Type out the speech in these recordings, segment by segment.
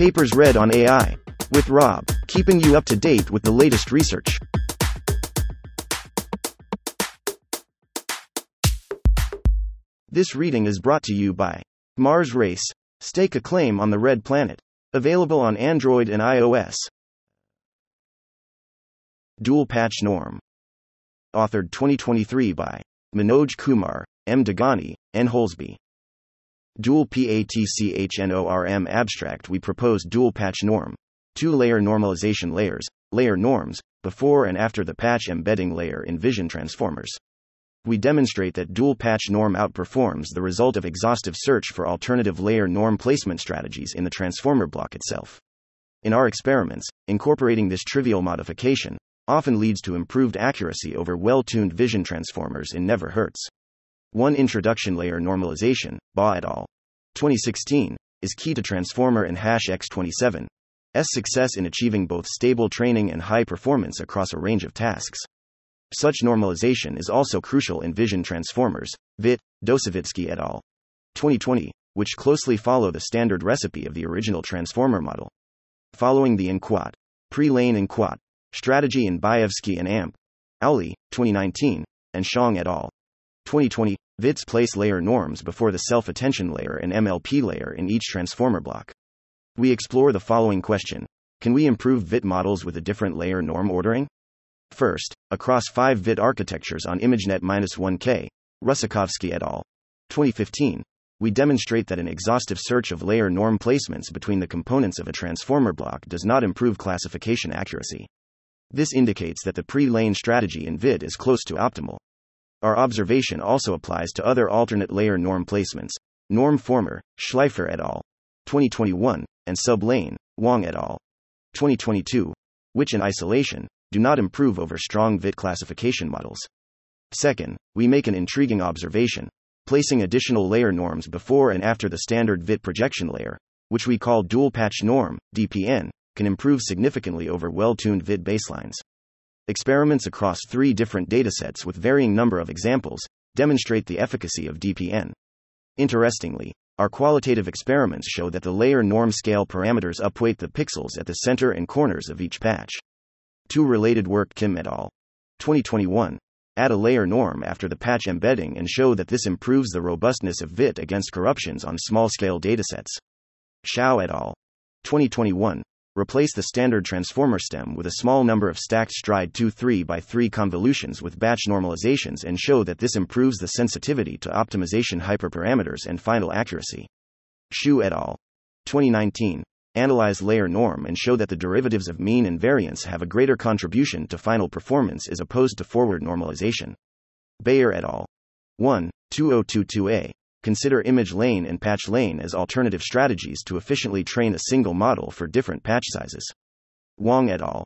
Papers read on AI. With Rob, keeping you up to date with the latest research. This reading is brought to you by Mars Race. Stake a claim on the red planet. Available on Android and iOS. Dual Patch Norm. Authored 2023 by Manoj Kumar, M. Dehghani, N. Houlsby. Dual PATCHNORM abstract We propose dual patch norm. Two layer normalization layers, layer norms, before and after the patch embedding layer in vision transformers. We demonstrate that dual patch norm outperforms the result of exhaustive search for alternative layer norm placement strategies in the transformer block itself. In our experiments, incorporating this trivial modification often leads to improved accuracy over well tuned vision transformers in never hurts. One introduction layer normalization, Ba et al. 2016, is key to transformer and hash X27 S success in achieving both stable training and high performance across a range of tasks. Such normalization is also crucial in vision transformers, VIT, Dosovitskiy et al. 2020, which closely follow the standard recipe of the original transformer model. Following the InQuat, pre-lane InQuat, strategy in Baevski and AMP, Auli, 2019, and Xiong et al. 2020, VITs place layer norms before the self attention layer and MLP layer in each transformer block. We explore the following question Can we improve VIT models with a different layer norm ordering? First, across five VIT architectures on ImageNet 1K, Russakovsky et al. 2015, we demonstrate that an exhaustive search of layer norm placements between the components of a transformer block does not improve classification accuracy. This indicates that the pre lane strategy in VIT is close to optimal. Our observation also applies to other alternate layer norm placements. Norm Former, Shleifer et al. 2021, and Sublane, Wang et al. 2022, which in isolation do not improve over strong VIT classification models. Second, we make an intriguing observation. Placing additional layer norms before and after the standard VIT projection layer, which we call dual patch norm, DPN, can improve significantly over well tuned VIT baselines. Experiments across three different datasets with varying number of examples demonstrate the efficacy of DPN. Interestingly, our qualitative experiments show that the layer norm scale parameters upweight the pixels at the center and corners of each patch. Two related work Kim et al. 2021 add a layer norm after the patch embedding and show that this improves the robustness of VIT against corruptions on small scale datasets. Xiao et al. 2021 replace the standard transformer stem with a small number of stacked stride 2 3 by 3 convolutions with batch normalizations and show that this improves the sensitivity to optimization hyperparameters and final accuracy. Shu et al. 2019 analyze layer norm and show that the derivatives of mean and variance have a greater contribution to final performance as opposed to forward normalization. Beyer et al. 1, 2022a consider image lane and patch lane as alternative strategies to efficiently train a single model for different patch sizes. Wang et al.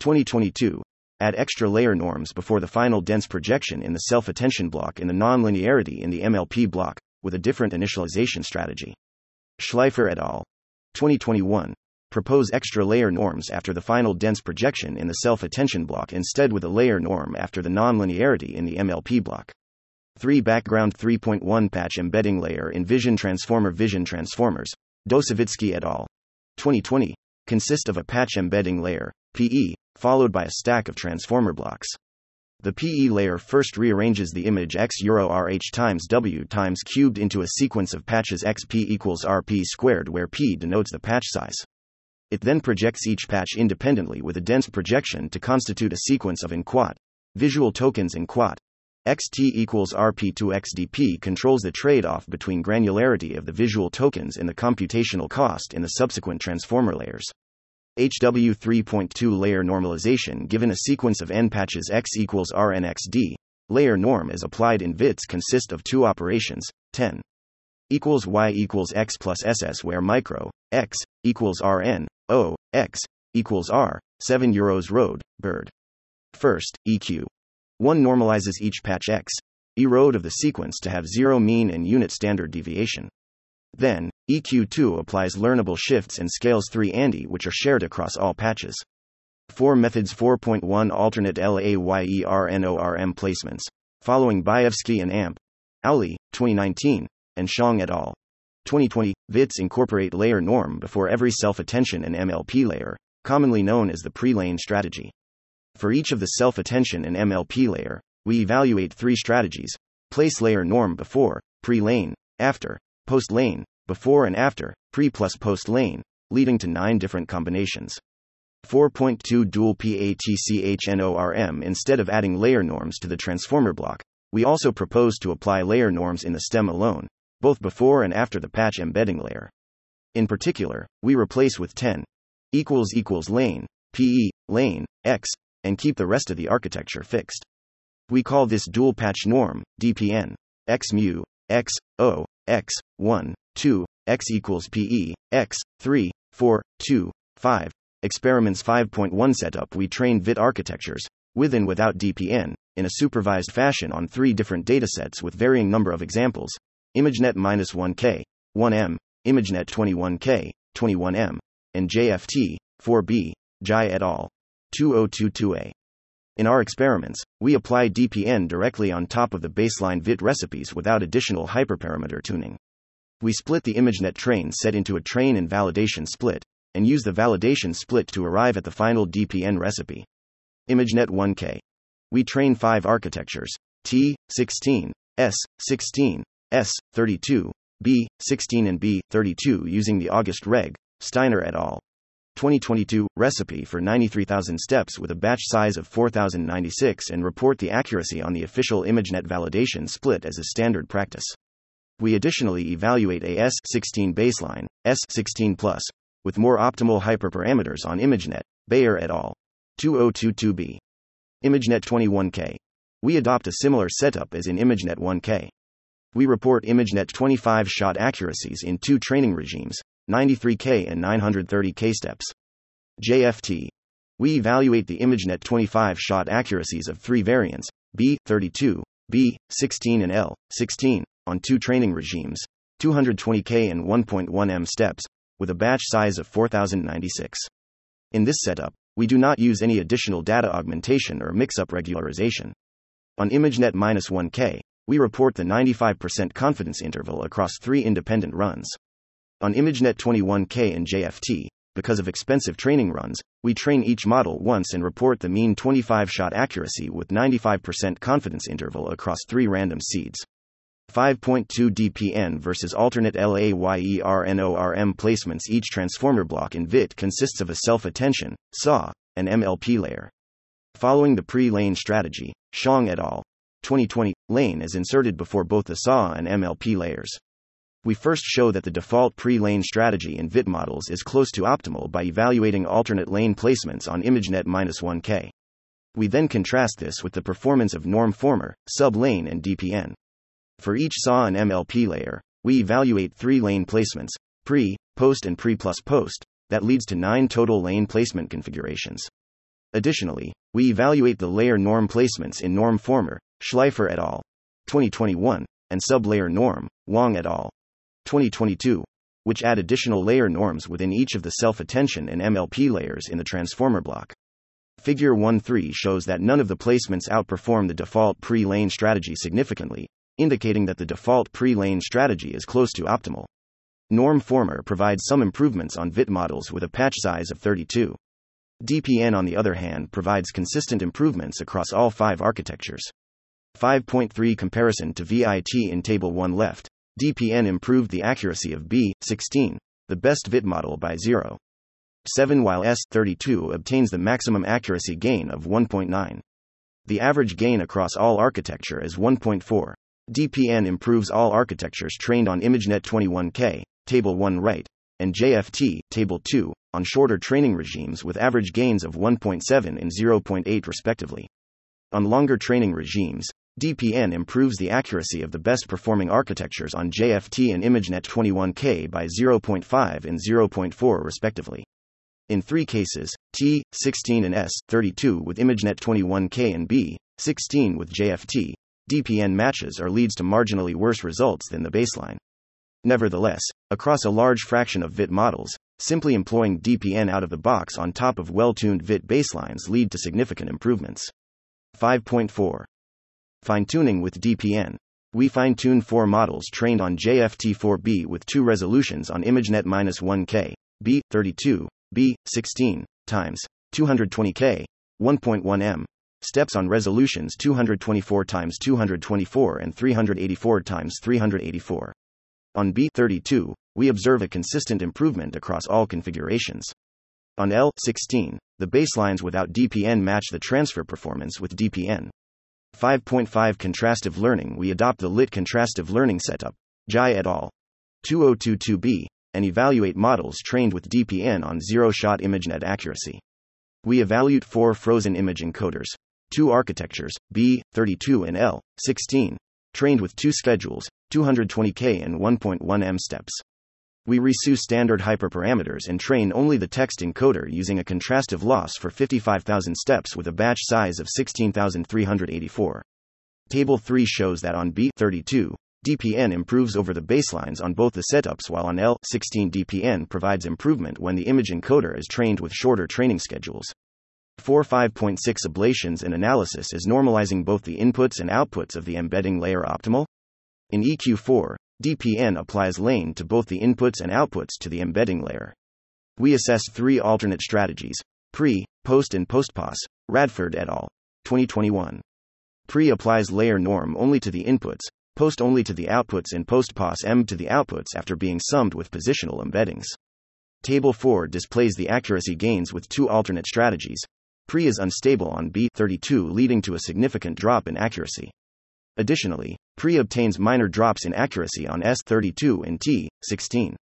2022. Add extra layer norms before the final dense projection in the self attention block and the nonlinearity in the MLP block, with a different initialization strategy. Shleifer et al. 2021. Propose extra layer norms after the final dense projection in the self attention block instead with a layer norm after the nonlinearity in the MLP block. 3 Background 3.1 Patch Embedding Layer in Vision Transformer Vision Transformers, Dosovitskiy et al. 2020, consist of a patch embedding layer, PE, followed by a stack of transformer blocks. The PE layer first rearranges the image x euro RH times W times cubed into a sequence of patches XP equals RP squared where P denotes the patch size. It then projects each patch independently with a dense projection to constitute a sequence of InQuat, visual tokens InQuat, xt equals rp2xdp controls the trade-off between granularity of the visual tokens and the computational cost in the subsequent transformer layers. HW 3.2 layer normalization given a sequence of n patches x equals rnxd, layer norm as applied in VITs consist of two operations, 10 equals y equals x plus ss where micro, x, equals rn, o, x, equals r, 7 euros road, bird. First, EQ 1 normalizes each patch x, erode of the sequence to have zero mean and unit standard deviation. Then, EQ2 applies learnable shifts and scales 3 ANDI which are shared across all patches. 4 methods 4.1 alternate LAYERNORM placements, following Baevski and AMP, Auli, 2019, and Xiong et al. 2020, VITs incorporate layer norm before every self attention and MLP layer, commonly known as the pre lane strategy. For each of the self attention and MLP layer, we evaluate three strategies place layer norm before, pre lane, after, post lane, before and after, pre plus post lane, leading to nine different combinations. 4.2 dual PATCHNORM Instead of adding layer norms to the transformer block, we also propose to apply layer norms in the stem alone, both before and after the patch embedding layer. In particular, we replace with 10 equals equals lane, PE, lane, X, and keep the rest of the architecture fixed. We call this dual patch norm, DPN, X mu, X, O, X, 1, 2, X equals PE, X, 3, 4, 2, 5. Experiments 5.1 setup We train VIT architectures, with and without DPN, in a supervised fashion on three different datasets with varying number of examples, ImageNet 1K, 1M, ImageNet 21K, 21M, and JFT, 4B, Zhai et al. 2022a. In our experiments, we apply DPN directly on top of the baseline VIT recipes without additional hyperparameter tuning. We split the ImageNet train set into a train and validation split, and use the validation split to arrive at the final DPN recipe. ImageNet 1K. We train five architectures T, 16, S, 16, S, 32, B, 16, and B, 32 using the August Reg, Steiner et al. 2022 recipe for 93,000 steps with a batch size of 4,096 and report the accuracy on the official ImageNet validation split as a standard practice. We additionally evaluate a S16 baseline, S16 plus, with more optimal hyperparameters on ImageNet, Beyer et al. 2022b. ImageNet 21K. We adopt a similar setup as in ImageNet 1K. We report ImageNet 25 shot accuracies in two training regimes, 93K and 930K steps. JFT. We evaluate the ImageNet 25 shot accuracies of three variants, B32, B16, and L16, on two training regimes, 220K and 1.1M steps, with a batch size of 4096. In this setup, we do not use any additional data augmentation or mix up regularization. On ImageNet 1K, we report the 95% confidence interval across three independent runs. On ImageNet 21K and JFT, because of expensive training runs, we train each model once and report the mean 25 shot accuracy with 95% confidence interval across three random seeds. 5.2 DPN versus alternate LAYERNORM placements. Each transformer block in VIT consists of a self attention, SAW, and MLP layer. Following the pre lane strategy, Xiong et al. 2020, lane is inserted before both the SAW and MLP layers we first show that the default pre lane strategy in VIT models is close to optimal by evaluating alternate lane placements on ImageNet 1K. We then contrast this with the performance of norm former, sub lane, and DPN. For each SAW and MLP layer, we evaluate three lane placements pre, post, and pre plus post, that leads to nine total lane placement configurations. Additionally, we evaluate the layer norm placements in norm former, Shleifer et al. 2021, and sublayer norm, Wang et al. 2022, which add additional layer norms within each of the self attention and MLP layers in the transformer block. Figure 1.3 shows that none of the placements outperform the default pre lane strategy significantly, indicating that the default pre lane strategy is close to optimal. Norm Former provides some improvements on VIT models with a patch size of 32. DPN, on the other hand, provides consistent improvements across all five architectures. 5.3 Comparison to VIT in Table 1 left. DPN improved the accuracy of B16, the best VIT model by 0. 7 while S32 obtains the maximum accuracy gain of 1.9. The average gain across all architecture is 1.4. DPN improves all architectures trained on ImageNet 21K, Table 1 right, and JFT, Table 2, on shorter training regimes with average gains of 1.7 and 0.8 respectively. On longer training regimes, DPN improves the accuracy of the best performing architectures on JFT and ImageNet 21K by 0.5 and 0.4 respectively. In three cases, T, 16 and S, 32 with ImageNet 21K and B, 16 with JFT, DPN matches or leads to marginally worse results than the baseline. Nevertheless, across a large fraction of VIT models, simply employing DPN out of the box on top of well tuned VIT baselines lead to significant improvements. 5.4 Fine tuning with DPN. We fine tune four models trained on JFT4B with two resolutions on ImageNet 1K, B32, B16, times 220K, 1.1 m, steps on resolutions 224 times 224 and 384 times 384. On B32, we observe a consistent improvement across all configurations. On L16, the baselines without DPN match the transfer performance with DPN. 5.5 Contrastive learning We adopt the LIT contrastive learning setup, Zhai et al. 2022b, and evaluate models trained with DPN on zero shot ImageNet accuracy. We evaluate four frozen image encoders, two architectures, B32 and L16, trained with two schedules, 220K and 1.1 M steps. We resu standard hyperparameters and train only the text encoder using a contrastive loss for 55,000 steps with a batch size of 16,384. Table 3 shows that on B32, DPN improves over the baselines on both the setups while on L16 DPN provides improvement when the image encoder is trained with shorter training schedules. 4 5.6 ablations and analysis is normalizing both the inputs and outputs of the embedding layer optimal? In EQ4, DPN applies lane to both the inputs and outputs to the embedding layer. We assess three alternate strategies pre, post, and postpos, Radford et al. 2021. Pre applies layer norm only to the inputs, post only to the outputs and postpos M to the outputs after being summed with positional embeddings. Table 4 displays the accuracy gains with two alternate strategies. Pre is unstable on B32, leading to a significant drop in accuracy. Additionally, pre obtains minor drops in accuracy on S32 and T16.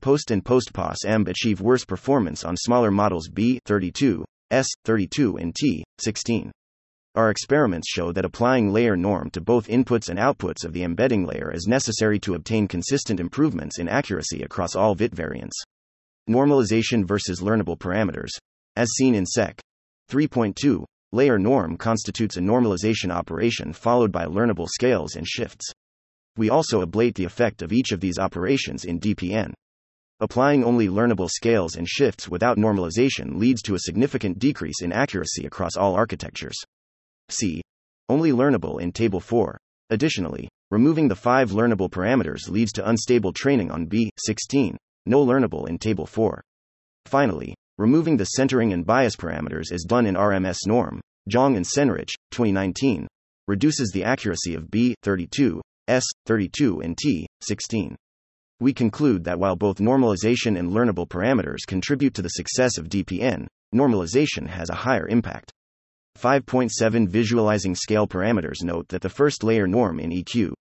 Post and postpos M achieve worse performance on smaller models B32, S32, and T16. Our experiments show that applying layer norm to both inputs and outputs of the embedding layer is necessary to obtain consistent improvements in accuracy across all VIT variants. Normalization versus learnable parameters. As seen in SEC 3.2, layer norm constitutes a normalization operation followed by learnable scales and shifts. We also ablate the effect of each of these operations in DPN. Applying only learnable scales and shifts without normalization leads to a significant decrease in accuracy across all architectures. See. Only learnable in Table 4. Additionally, removing the five learnable parameters leads to unstable training on B16, no learnable in Table 4. Finally, removing the centering and bias parameters is done in RMS norm, Zhang and Sennrich, 2019, reduces the accuracy of B32, S32, and T16. We conclude that while both normalization and learnable parameters contribute to the success of DPN, normalization has a higher impact. 5.7 Visualizing scale parameters Note that the first layer norm in EQ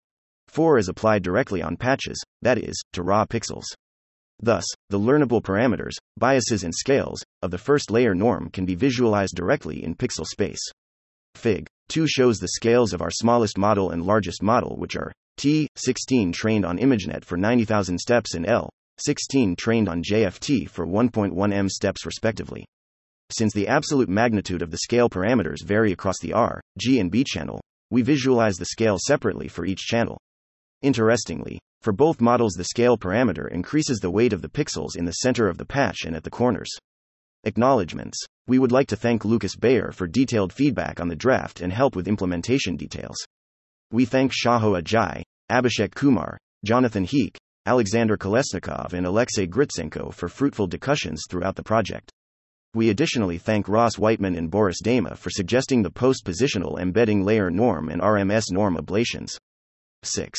4 is applied directly on patches, that is, to raw pixels. Thus, the learnable parameters, biases, and scales of the first layer norm can be visualized directly in pixel space. Fig. 2 shows the scales of our smallest model and largest model, which are T16 trained on ImageNet for 90,000 steps and L16 trained on JFT for 1.1 m steps, respectively. Since the absolute magnitude of the scale parameters vary across the R, G, and B channel, we visualize the scale separately for each channel. Interestingly, for both models, the scale parameter increases the weight of the pixels in the center of the patch and at the corners. Acknowledgements. We would like to thank Lucas Beyer for detailed feedback on the draft and help with implementation details. We thank Shaho Ajay, Abhishek Kumar, Jonathan Heek, Alexander Kolesnikov, and Alexei Gritsenko for fruitful discussions throughout the project. We additionally thank Ross Wightman and Boris Dayma for suggesting the post positional embedding layer norm and RMS norm ablations. 6.